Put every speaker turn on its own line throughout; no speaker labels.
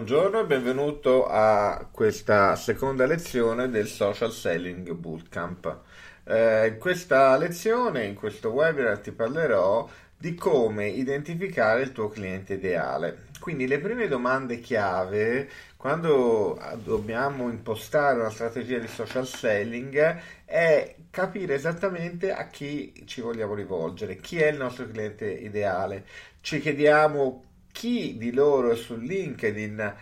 Buongiorno e benvenuto a questa seconda lezione del Social Selling Bootcamp. Eh, in questa lezione, in questo webinar, ti parlerò di come identificare il tuo cliente ideale. Quindi le prime domande chiave quando dobbiamo impostare una strategia di social selling è capire esattamente a chi ci vogliamo rivolgere, chi è il nostro cliente ideale. Ci chiediamo chi di loro è su LinkedIn,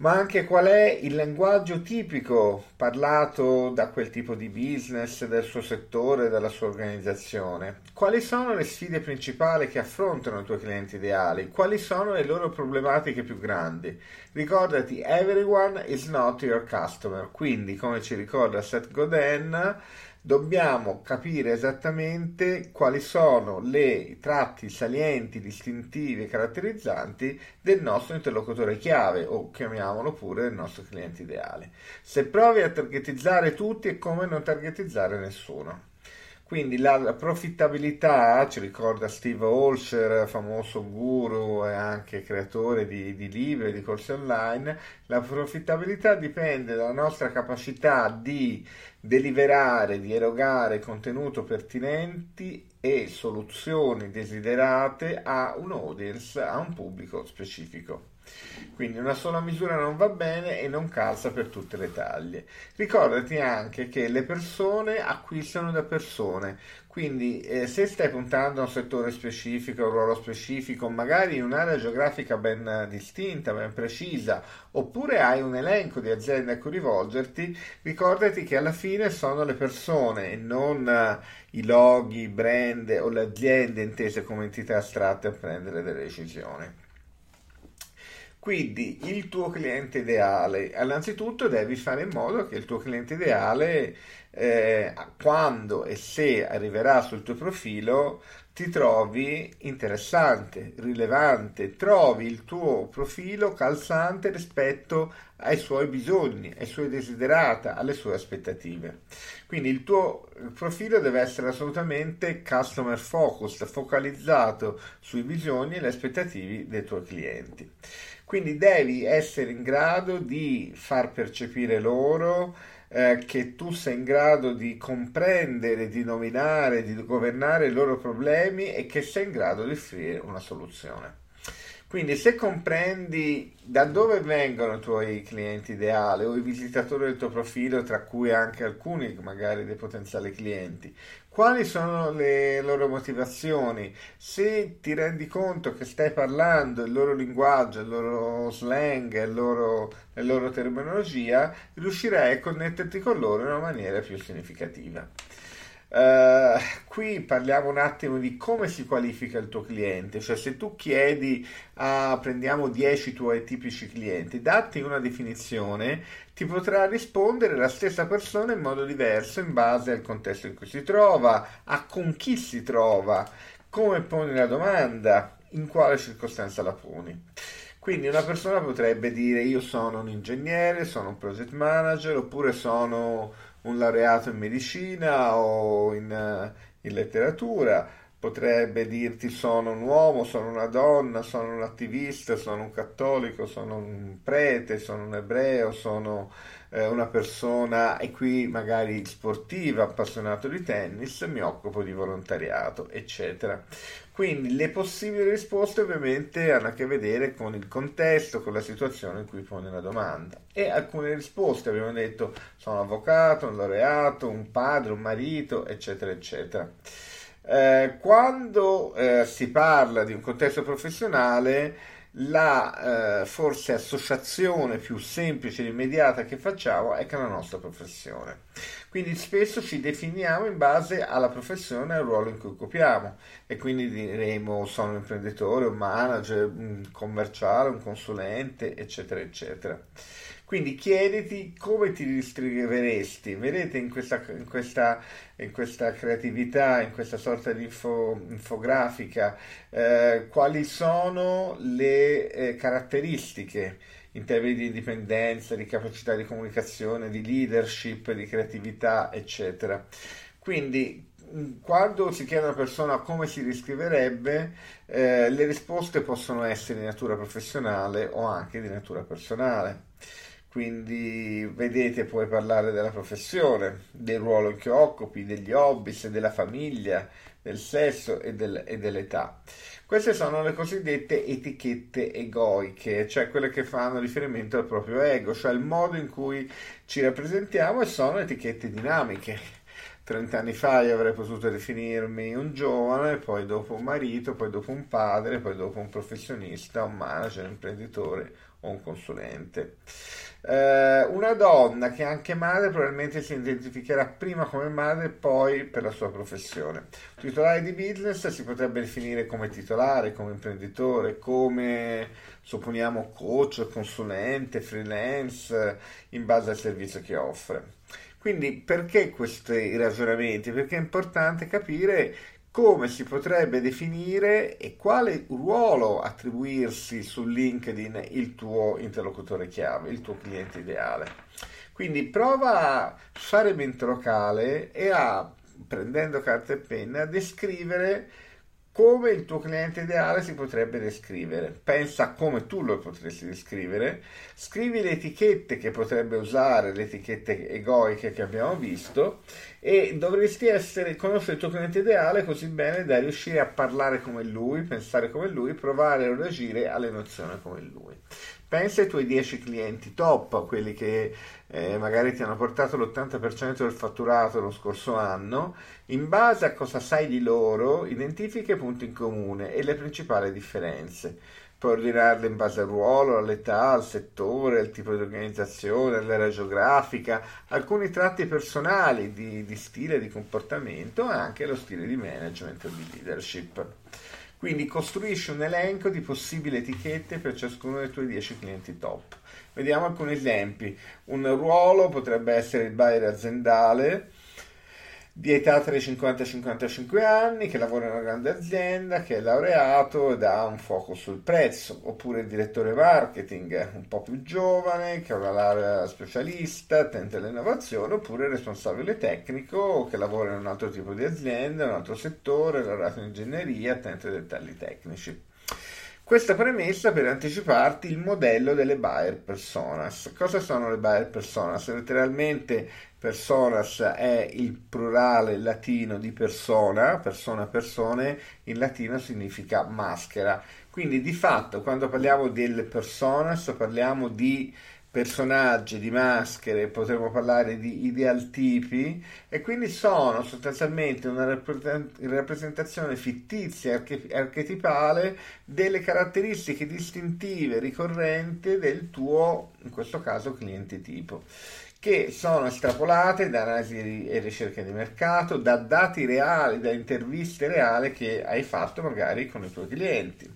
ma anche qual è il linguaggio tipico parlato da quel tipo di business, del suo settore, dalla sua organizzazione. Quali sono le sfide principali che affrontano i tuoi clienti ideali? Quali sono le loro problematiche più grandi? Ricordati, everyone is not your customer. Quindi, come ci ricorda Seth Godin, dobbiamo capire esattamente quali sono i tratti salienti, distintivi e caratterizzanti del nostro interlocutore chiave o chiamiamolo pure del nostro cliente ideale. Se provi a targetizzare tutti è come non targetizzare nessuno. Quindi la, la, profittabilità, ci ricorda Steve Olsher, famoso guru e anche creatore di, di libri e di corsi online, la profittabilità dipende dalla nostra capacità di deliberare, di erogare contenuto pertinenti e soluzioni desiderate a un audience, a un pubblico specifico. Quindi una sola misura non va bene e non calza per tutte le taglie. Ricordati anche che le persone acquistano da persone, quindi eh, se stai puntando a un settore specifico, a un ruolo specifico, magari in un'area geografica ben distinta, ben precisa, oppure hai un elenco di aziende a cui rivolgerti, ricordati che alla fine sono le persone e non eh, i loghi, i brand o le aziende intese come entità astratte a prendere delle decisioni. Quindi il tuo cliente ideale, innanzitutto devi fare in modo che il tuo cliente ideale, eh, quando e se arriverà sul tuo profilo, ti trovi interessante, rilevante, trovi il tuo profilo calzante rispetto ai suoi bisogni, ai suoi desiderata, alle sue aspettative. Quindi il tuo profilo deve essere assolutamente customer focused, focalizzato sui bisogni e le aspettative dei tuoi clienti. Quindi devi essere in grado di far percepire loro eh, che tu sei in grado di comprendere, di nominare, di governare i loro problemi e che sei in grado di offrire una soluzione. Quindi se comprendi da dove vengono i tuoi clienti ideali o i visitatori del tuo profilo, tra cui anche alcuni magari dei potenziali clienti, quali sono le loro motivazioni, se ti rendi conto che stai parlando il loro linguaggio, il loro slang, il loro, la loro terminologia, riuscirai a connetterti con loro in una maniera più significativa. Uh, qui parliamo un attimo di come si qualifica il tuo cliente, cioè se tu chiedi a prendiamo 10 tuoi tipici clienti, datti una definizione, ti potrà rispondere la stessa persona in modo diverso in base al contesto in cui si trova, a con chi si trova, come poni la domanda, in quale circostanza la poni. Quindi una persona potrebbe dire io sono un ingegnere, sono un project manager oppure sono un laureato in medicina o in, eh, in letteratura, potrebbe dirti sono un uomo, sono una donna, sono un attivista, sono un cattolico, sono un prete, sono un ebreo, sono eh, una persona e qui magari sportiva, appassionato di tennis, mi occupo di volontariato, eccetera. Quindi le possibili risposte ovviamente hanno a che vedere con il contesto, con la situazione in cui pone la domanda. E alcune risposte abbiamo detto sono avvocato, un laureato, un padre, un marito, eccetera, eccetera. Eh, quando eh, si parla di un contesto professionale, la eh, forse associazione più semplice e immediata che facciamo è con la nostra professione. Quindi spesso ci definiamo in base alla professione e al ruolo in cui occupiamo e quindi diremo sono un imprenditore, un manager, un commerciale, un consulente, eccetera, eccetera. Quindi chiediti come ti distribuiresti, vedete in questa, in questa, in questa creatività, in questa sorta di info, infografica, eh, quali sono le eh, caratteristiche in termini di indipendenza, di capacità di comunicazione, di leadership, di creatività, eccetera. Quindi quando si chiede a una persona come si riscriverebbe, eh, le risposte possono essere di natura professionale o anche di natura personale. Quindi vedete, puoi parlare della professione, del ruolo che occupi, degli hobby, della famiglia, del sesso e, del, e dell'età. Queste sono le cosiddette etichette egoiche, cioè quelle che fanno riferimento al proprio ego, cioè il modo in cui ci rappresentiamo e sono etichette dinamiche. 30 anni fa io avrei potuto definirmi un giovane, poi dopo un marito, poi dopo un padre, poi dopo un professionista, un manager, un imprenditore o un consulente. Eh, una donna che è anche madre probabilmente si identificherà prima come madre e poi per la sua professione. Titolare di business si potrebbe definire come titolare, come imprenditore, come supponiamo coach, consulente, freelance, in base al servizio che offre. Quindi perché questi ragionamenti? Perché è importante capire come si potrebbe definire e quale ruolo attribuirsi su LinkedIn il tuo interlocutore chiave, il tuo cliente ideale. Quindi prova a fare mente locale e a, prendendo carta e penna, a descrivere come il tuo cliente ideale si potrebbe descrivere. Pensa a come tu lo potresti descrivere, scrivi le etichette che potrebbe usare, le etichette egoiche che abbiamo visto e dovresti essere, conoscere il tuo cliente ideale così bene da riuscire a parlare come lui, pensare come lui, provare a reagire alle emozioni come lui. Pensa ai tuoi 10 clienti top, quelli che eh, magari ti hanno portato l'80% del fatturato lo scorso anno, in base a cosa sai di loro, identifica i punti in comune e le principali differenze. Puoi ordinarle in base al ruolo, all'età, al settore, al tipo di organizzazione, all'area geografica, alcuni tratti personali di, di stile, di comportamento e anche lo stile di management o di leadership. Quindi costruisci un elenco di possibili etichette per ciascuno dei tuoi 10 clienti top. Vediamo alcuni esempi. Un ruolo potrebbe essere il buyer aziendale, di età tra i 50 e i 55 anni, che lavora in una grande azienda, che è laureato ed ha un fuoco sul prezzo, oppure il direttore marketing, un po' più giovane, che ha una laurea specialista, attento all'innovazione, oppure il responsabile tecnico, che lavora in un altro tipo di azienda, in un altro settore, laureato in ingegneria, attento ai dettagli tecnici. Questa premessa per anticiparti il modello delle buyer personas. Cosa sono le buyer personas? Letteralmente personas è il plurale latino di persona, persona persone, in latino significa maschera. Quindi di fatto quando parliamo delle personas parliamo di personaggi, di maschere, potremmo parlare di idealtipi e quindi sono sostanzialmente una rappresentazione fittizia, arche- archetipale delle caratteristiche distintive ricorrenti del tuo, in questo caso, cliente tipo che sono estrapolate da analisi e ricerche di mercato, da dati reali, da interviste reali che hai fatto magari con i tuoi clienti.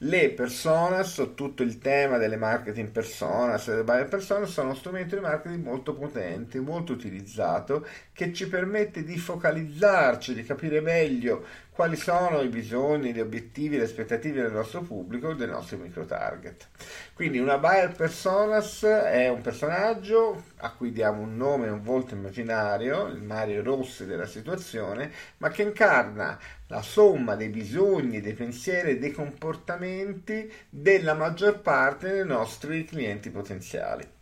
Le personas, tutto il tema delle marketing personas, delle buyer personas, sono uno strumento di marketing molto potente, molto utilizzato, che ci permette di focalizzarci, di capire meglio quali sono i bisogni, gli obiettivi, le aspettative del nostro pubblico, dei nostri micro target. Quindi una buyer personas è un personaggio a cui diamo un nome e un volto immaginario, il Mario Rossi della situazione, ma che incarna la somma dei bisogni, dei pensieri e dei comportamenti della maggior parte dei nostri clienti potenziali.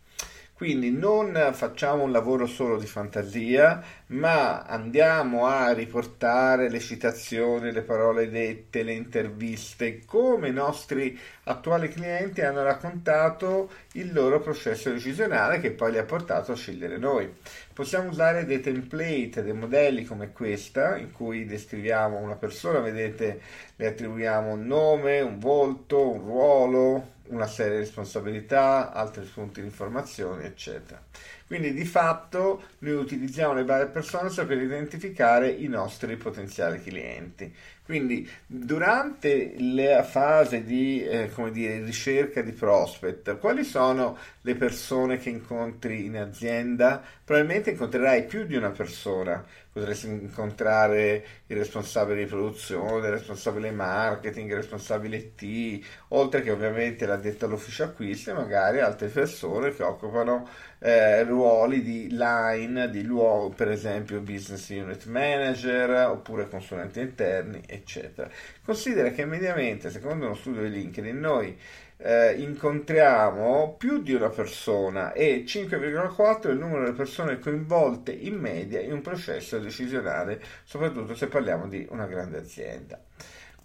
Quindi non facciamo un lavoro solo di fantasia, ma andiamo a riportare le citazioni, le parole dette, le interviste, come i nostri attuali clienti hanno raccontato il loro processo decisionale che poi li ha portato a scegliere noi. Possiamo usare dei template, dei modelli come questa, in cui descriviamo una persona, vedete, le attribuiamo un nome, un volto, un ruolo, una serie di responsabilità, altri spunti di informazione, eccetera. Quindi di fatto noi utilizziamo le buyer personas per identificare i nostri potenziali clienti. Quindi durante la fase di eh, dire, ricerca di prospect, quali sono le persone che incontri in azienda? Probabilmente incontrerai più di una persona, potresti incontrare il responsabile di produzione, il responsabile marketing, il responsabile T, oltre che ovviamente l'addetto all'ufficio acquisti e magari altre persone che occupano eh, ruoli di line, di luogo, per esempio business unit manager oppure consulenti interni, eccetera. Considera che mediamente, secondo uno studio di LinkedIn, noi eh, incontriamo più di una persona e 5,4 è il numero di persone coinvolte in media in un processo decisionale, soprattutto se parliamo di una grande azienda.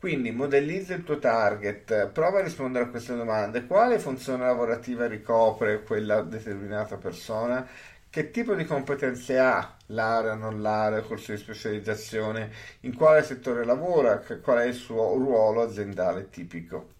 Quindi modellizza il tuo target, prova a rispondere a queste domande. Quale funzione lavorativa ricopre quella determinata persona? Che tipo di competenze ha? L'area, non l'area, corso di specializzazione? In quale settore lavora? Qual è il suo ruolo aziendale tipico?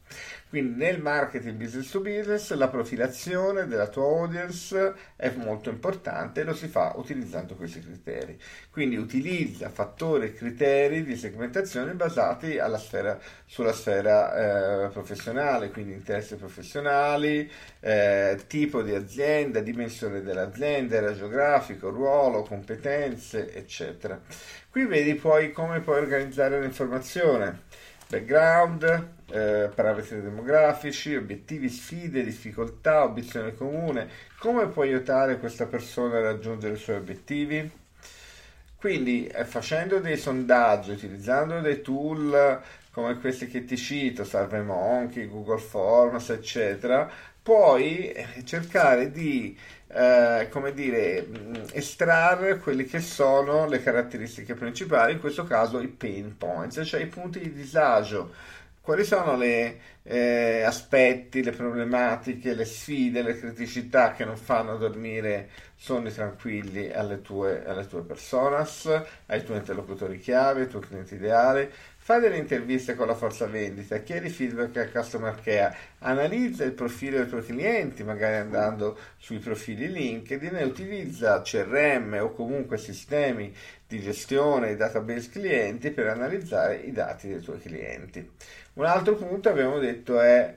Quindi nel marketing business to business la profilazione della tua audience è molto importante e lo si fa utilizzando questi criteri. Quindi utilizza fattori e criteri di segmentazione basati sfera, sulla sfera eh, professionale, quindi interessi professionali, eh, tipo di azienda, dimensione dell'azienda, area geografico, ruolo, competenze, eccetera. Qui vedi poi come puoi organizzare l'informazione background, eh, parametri demografici, obiettivi, sfide, difficoltà, obiezione comune, come puoi aiutare questa persona a raggiungere i suoi obiettivi. Quindi eh, facendo dei sondaggi, utilizzando dei tool come questi che ti cito, SurveyMonkey, Google Forms, eccetera, puoi eh, cercare di eh, come dire, estrarre quelle che sono le caratteristiche principali, in questo caso i pain points, cioè i punti di disagio. Quali sono gli eh, aspetti, le problematiche, le sfide, le criticità che non fanno dormire sonni tranquilli alle tue, alle tue personas, ai tuoi interlocutori chiave, ai tuoi clienti ideali? Fai delle interviste con la forza vendita, chiedi feedback al customer care, analizza il profilo dei tuoi clienti, magari andando sui profili LinkedIn e utilizza CRM o comunque sistemi di gestione, database clienti per analizzare i dati dei tuoi clienti. Un altro punto abbiamo detto è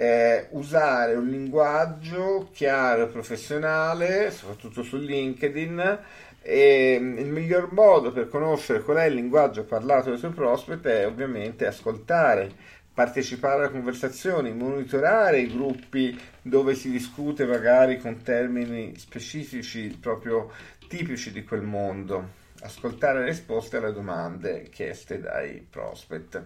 eh, usare un linguaggio chiaro e professionale, soprattutto su LinkedIn, e il miglior modo per conoscere qual è il linguaggio parlato dai tuoi prospect è ovviamente ascoltare, partecipare alle conversazioni, monitorare i gruppi dove si discute magari con termini specifici proprio tipici di quel mondo, ascoltare le risposte alle domande chieste dai prospect.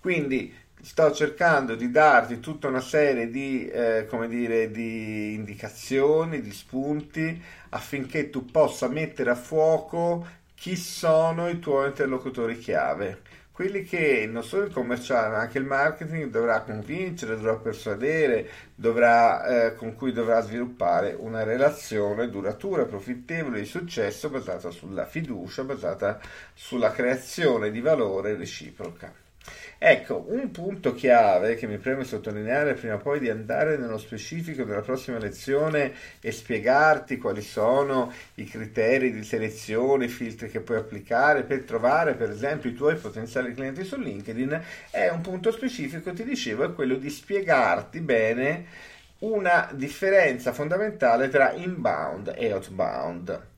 Quindi sto cercando di darti tutta una serie di, eh, dire, di indicazioni, di spunti affinché tu possa mettere a fuoco chi sono i tuoi interlocutori chiave. Quelli che non solo il commerciale ma anche il marketing dovrà convincere, dovrà persuadere, dovrà, eh, con cui dovrà sviluppare una relazione duratura, profittevole, di successo basata sulla fiducia, basata sulla creazione di valore reciproca. Ecco, un punto chiave che mi preme sottolineare prima poi di andare nello specifico della prossima lezione e spiegarti quali sono i criteri di selezione, i filtri che puoi applicare per trovare per esempio i tuoi potenziali clienti su LinkedIn, è un punto specifico, ti dicevo, è quello di spiegarti bene una differenza fondamentale tra inbound e outbound.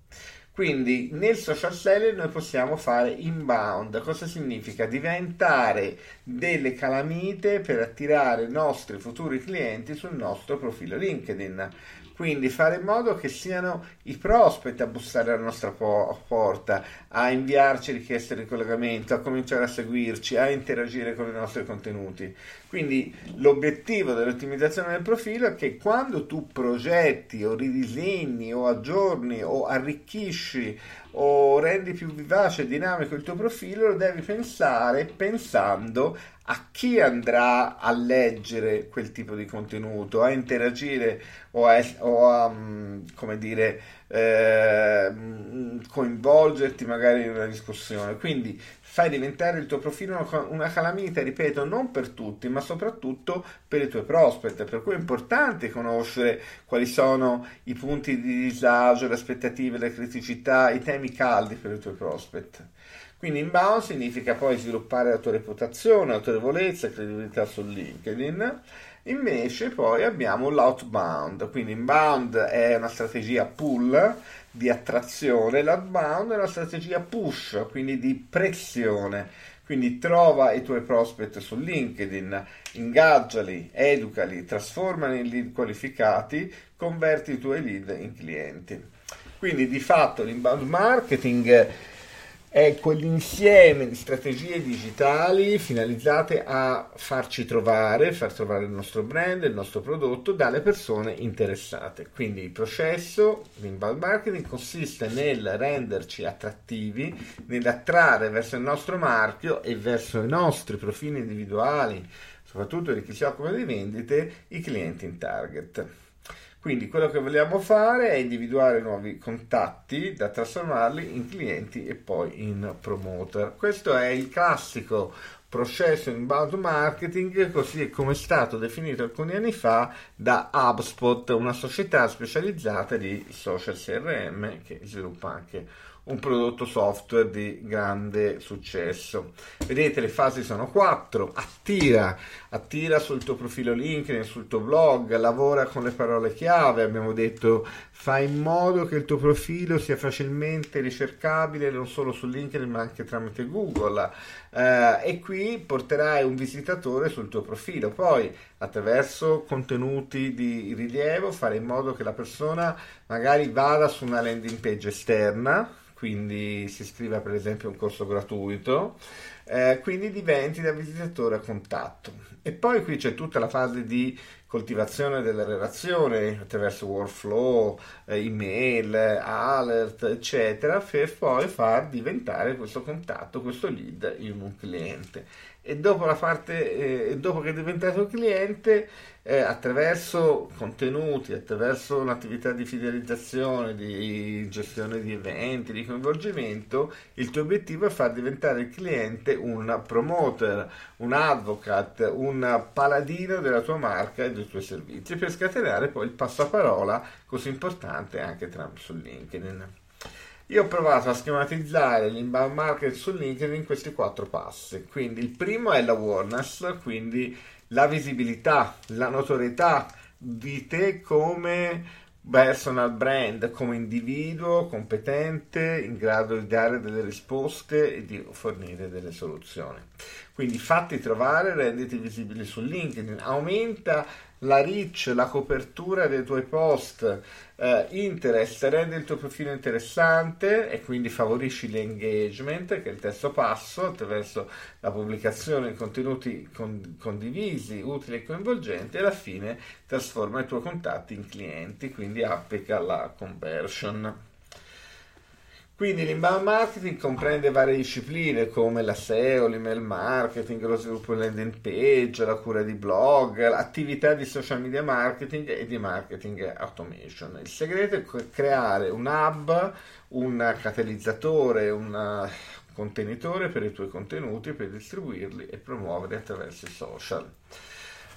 Quindi nel social selling noi possiamo fare inbound. Cosa significa? Diventare delle calamite per attirare i nostri futuri clienti sul nostro profilo LinkedIn. Quindi fare in modo che siano i prospect a bussare alla nostra porta, a inviarci richieste di collegamento, a cominciare a seguirci, a interagire con i nostri contenuti. Quindi l'obiettivo dell'ottimizzazione del profilo è che quando tu progetti o ridisegni o aggiorni o arricchisci o rendi più vivace e dinamico il tuo profilo, lo devi pensare pensando a chi andrà a leggere quel tipo di contenuto, a interagire o a, o a mm, come dire, eh, coinvolgerti magari in una discussione. Quindi fai diventare il tuo profilo una, calamita, ripeto, non per tutti, ma soprattutto per i tuoi prospect. Per cui è importante conoscere quali sono i punti di disagio, le aspettative, le criticità, i temi caldi per i tuoi prospect. Quindi inbound significa poi sviluppare la tua reputazione, autorevolezza, credibilità su LinkedIn. Invece poi abbiamo l'outbound, quindi inbound è una strategia pull di attrazione, l'outbound è una strategia push, quindi di pressione. Quindi trova i tuoi prospect su LinkedIn, ingaggiali, educali, trasformali in lead qualificati, converti i tuoi lead in clienti. Quindi di fatto l'inbound marketing è quell'insieme di strategie digitali finalizzate a farci trovare, far trovare il nostro brand, il nostro prodotto dalle persone interessate. Quindi il processo di inbound marketing consiste nel renderci attrattivi, nell'attrarre verso il nostro marchio e verso i nostri profili individuali, soprattutto di chi si occupa di vendite, i clienti in target. Quindi quello che vogliamo fare è individuare nuovi contatti da trasformarli in clienti e poi in promoter. Questo è il classico processo inbound marketing così come è stato definito alcuni anni fa da HubSpot, una società specializzata di social CRM che sviluppa anche un prodotto software di grande successo. Vedete, le fasi sono quattro. Attira, attira sul tuo profilo LinkedIn, sul tuo blog, lavora con le parole chiave. Abbiamo detto, fai in modo che il tuo profilo sia facilmente ricercabile non solo su LinkedIn ma anche tramite Google. Eh, e qui porterai un visitatore sul tuo profilo. Poi, attraverso contenuti di rilievo, fare in modo che la persona magari vada su una landing page esterna quindi si iscrive per esempio a un corso gratuito, eh, quindi diventi da visitatore a contatto. E poi qui c'è tutta la fase di coltivazione della relazione attraverso workflow, eh, email, alert, eccetera, per poi far diventare questo contatto, questo lead in un cliente e dopo, la parte, eh, dopo che è diventato cliente, eh, attraverso contenuti, attraverso un'attività di fidelizzazione, di gestione di eventi, di coinvolgimento, il tuo obiettivo è far diventare il cliente un promoter, un advocate, un paladino della tua marca e dei tuoi servizi per scatenare poi il passaparola così importante anche tra, su LinkedIn. Io ho provato a schematizzare l'inbound market su LinkedIn in questi quattro passi. Quindi il primo è l'awareness, quindi la visibilità, la notorietà di te come personal brand, come individuo competente in grado di dare delle risposte e di fornire delle soluzioni. Quindi fatti trovare, renditi visibili su LinkedIn, aumenta la reach, la copertura dei tuoi post, eh, interest, rendi il tuo profilo interessante e quindi favorisci l'engagement, che è il terzo passo, attraverso la pubblicazione di contenuti con- condivisi, utili e coinvolgenti e alla fine trasforma i tuoi contatti in clienti, quindi applica la conversion. Quindi l'inbound marketing comprende varie discipline come la SEO, l'email marketing, lo sviluppo di landing page, la cura di blog, l'attività di social media marketing e di marketing automation. Il segreto è creare un hub, un catalizzatore, un contenitore per i tuoi contenuti, per distribuirli e promuoverli attraverso i social.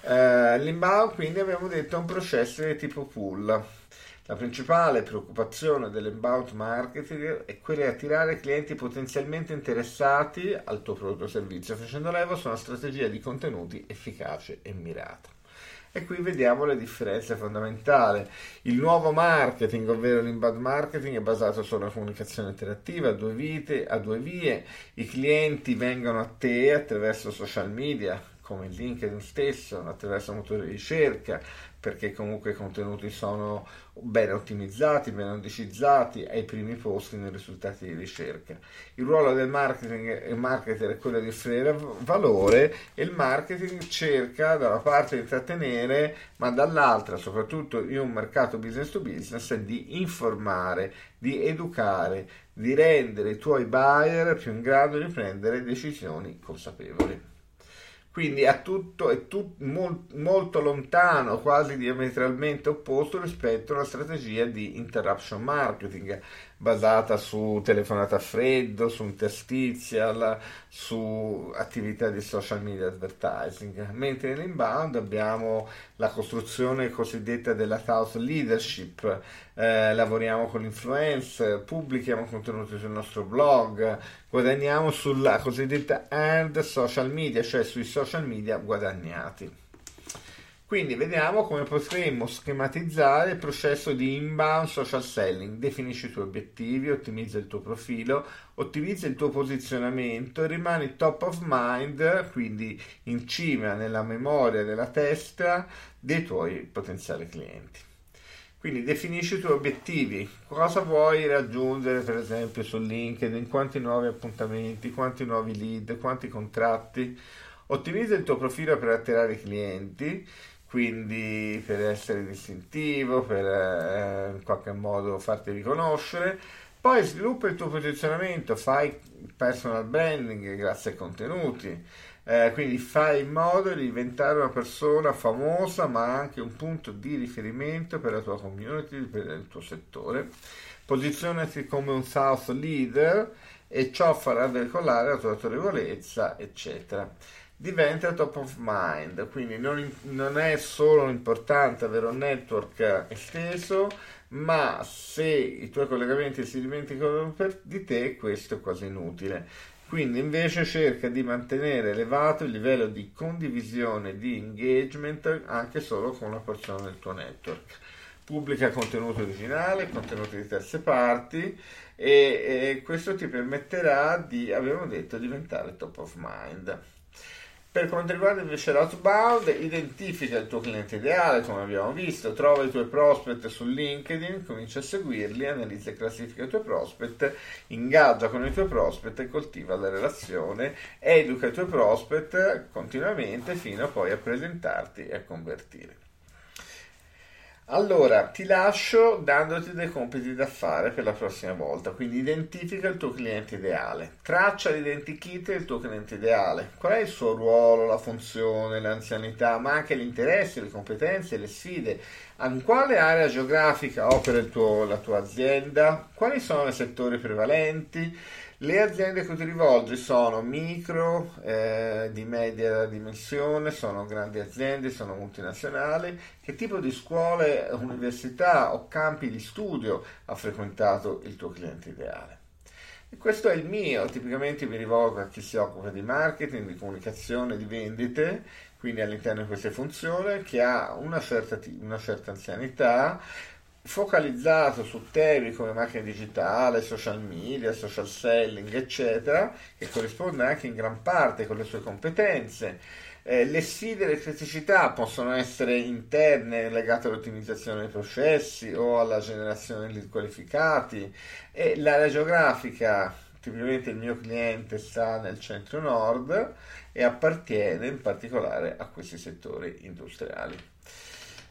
Uh, l'inbound quindi abbiamo detto è un processo di tipo pull la principale preoccupazione dell'inbound marketing è quella di attirare clienti potenzialmente interessati al tuo prodotto o servizio, facendo leva su una strategia di contenuti efficace e mirata. E qui vediamo le differenze fondamentali. Il nuovo marketing, ovvero l'inbound marketing, è basato sulla comunicazione interattiva a due, vite, a due vie. I clienti vengono a te attraverso social media, come LinkedIn stesso, attraverso motori di ricerca, perché comunque i contenuti sono ben ottimizzati, ben indicizzati ai primi posti nei risultati di ricerca. Il ruolo del marketing marketer è quello di offrire valore e il marketing cerca da una parte di intrattenere, ma dall'altra, soprattutto in un mercato business to business, di informare, di educare, di rendere i tuoi buyer più in grado di prendere decisioni consapevoli quindi è tutto, è tutto molt, molto lontano, quasi diametralmente opposto rispetto alla strategia di interruption marketing. Basata su telefonata a freddo, su interstitial, su attività di social media advertising, mentre nell'inbound abbiamo la costruzione cosiddetta della house leadership, eh, lavoriamo con l'influencer, pubblichiamo contenuti sul nostro blog, guadagniamo sulla cosiddetta earned social media, cioè sui social media guadagnati. Quindi vediamo come potremmo schematizzare il processo di inbound social selling. Definisci i tuoi obiettivi, ottimizza il tuo profilo, ottimizza il tuo posizionamento e rimani top of mind, quindi in cima nella memoria della testa dei tuoi potenziali clienti. Quindi definisci i tuoi obiettivi, cosa vuoi raggiungere per esempio su LinkedIn, quanti nuovi appuntamenti, quanti nuovi lead, quanti contratti. Ottimizza il tuo profilo per attirare clienti quindi per essere distintivo, per eh, in qualche modo farti riconoscere. Poi sviluppa il tuo posizionamento, fai personal branding grazie ai contenuti, eh, quindi fai in modo di diventare una persona famosa ma anche un punto di riferimento per la tua community, per il tuo settore. Posizionati come un South leader e ciò farà decollare la tua autorevolezza, eccetera diventa top of mind, quindi non, non, è solo importante avere un network esteso, ma se i tuoi collegamenti si dimenticano per, di te, questo è quasi inutile. Quindi invece cerca di mantenere elevato il livello di condivisione, di engagement anche solo con una porzione del tuo network. Pubblica contenuto originale, contenuti di terze parti e, e questo ti permetterà di, abbiamo detto, diventare top of mind. Per quanto riguarda invece l'outbound, identifica il tuo cliente ideale, come abbiamo visto, trova i tuoi prospect su LinkedIn, comincia a seguirli, analizza e classifica i tuoi prospect, ingaggia con i tuoi prospect e coltiva la relazione, educa i tuoi prospect continuamente fino a poi a presentarti e a convertire. Allora, ti lascio dandoti dei compiti da fare per la prossima volta, quindi identifica il tuo cliente ideale, traccia l'identikit del tuo cliente ideale, qual è il suo ruolo, la funzione, l'anzianità, ma anche gli interessi, le competenze, le sfide, in quale area geografica opera tuo, la tua azienda, quali sono i settori prevalenti, le aziende a cui ti rivolgi sono micro, eh, di media dimensione, sono grandi aziende, sono multinazionali. Che tipo di scuole, università o campi di studio ha frequentato il tuo cliente ideale? E questo è il mio, tipicamente mi rivolgo a chi si occupa di marketing, di comunicazione, di vendite, quindi all'interno di queste funzioni, che ha una certa, una certa anzianità, focalizzato su temi come macchina digitale, social media, social selling, eccetera, che corrisponde anche in gran parte con le sue competenze. Eh, le sfide e le criticità possono essere interne legate all'ottimizzazione dei processi o alla generazione di qualificati e l'area geografica, tipicamente il mio cliente sta nel centro nord e appartiene in particolare a questi settori industriali.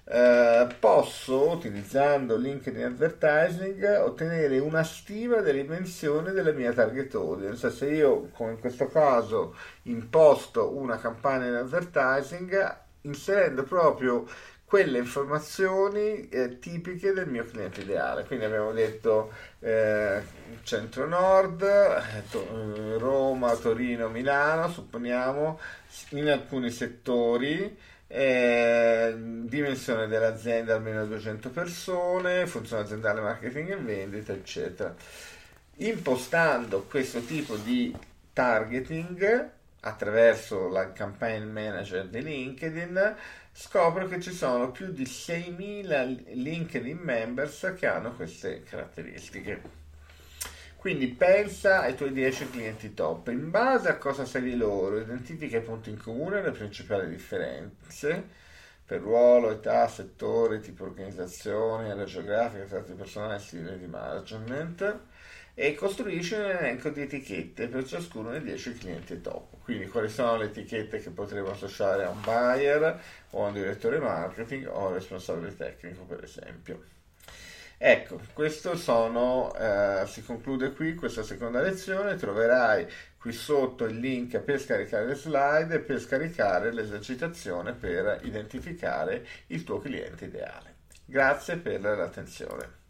Eh, posso, utilizzando LinkedIn Advertising, ottenere una stima delle dimensioni della mia target audience. Se io, come in questo caso, imposto una campagna di advertising, inserendo proprio quelle informazioni eh, tipiche del mio cliente ideale. Quindi abbiamo detto eh, centro-nord, eh, to- Roma, Torino, Milano, supponiamo, in alcuni settori eh, dimensione dell'azienda almeno 200 persone, funzione aziendale, marketing e vendita, eccetera. Impostando questo tipo di targeting attraverso la campaign manager di LinkedIn, scopro che ci sono più di 6.000 LinkedIn members che hanno queste caratteristiche. Quindi pensa ai tuoi 10 clienti top, in base a cosa sai di loro, identifica i punti in comune e le principali differenze per ruolo, età, settore, tipo organizzazione, area geografica, tratti personali stile di management e costruisci un elenco di etichette per ciascuno dei 10 clienti top. Quindi quali sono le etichette che potremo associare a un buyer o a un direttore marketing o a un responsabile tecnico per esempio. Ecco, questo sono, eh, si conclude qui questa seconda lezione, troverai qui sotto il link per scaricare le slide e per scaricare l'esercitazione per identificare il tuo cliente ideale. Grazie per l'attenzione.